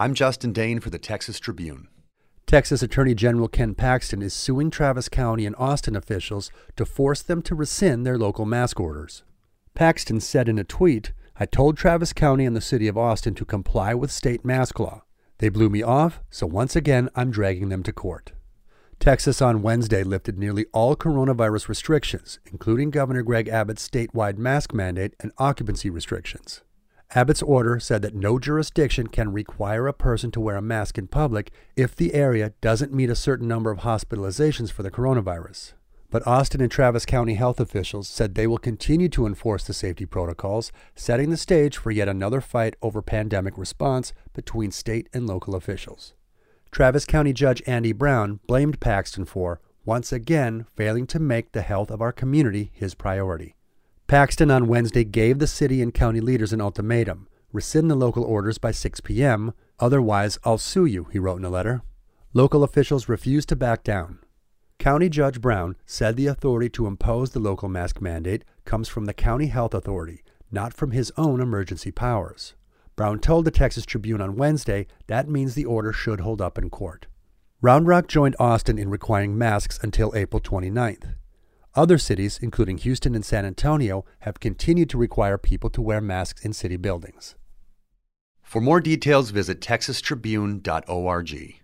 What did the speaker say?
I'm Justin Dane for the Texas Tribune. Texas Attorney General Ken Paxton is suing Travis County and Austin officials to force them to rescind their local mask orders. Paxton said in a tweet, I told Travis County and the city of Austin to comply with state mask law. They blew me off, so once again I'm dragging them to court. Texas on Wednesday lifted nearly all coronavirus restrictions, including Governor Greg Abbott's statewide mask mandate and occupancy restrictions. Abbott's order said that no jurisdiction can require a person to wear a mask in public if the area doesn't meet a certain number of hospitalizations for the coronavirus. But Austin and Travis County health officials said they will continue to enforce the safety protocols, setting the stage for yet another fight over pandemic response between state and local officials. Travis County Judge Andy Brown blamed Paxton for, once again, failing to make the health of our community his priority. Paxton on Wednesday gave the city and county leaders an ultimatum rescind the local orders by 6 p.m., otherwise, I'll sue you, he wrote in a letter. Local officials refused to back down. County Judge Brown said the authority to impose the local mask mandate comes from the County Health Authority, not from his own emergency powers. Brown told the Texas Tribune on Wednesday that means the order should hold up in court. Round Rock joined Austin in requiring masks until April 29th. Other cities, including Houston and San Antonio, have continued to require people to wear masks in city buildings. For more details, visit texastribune.org.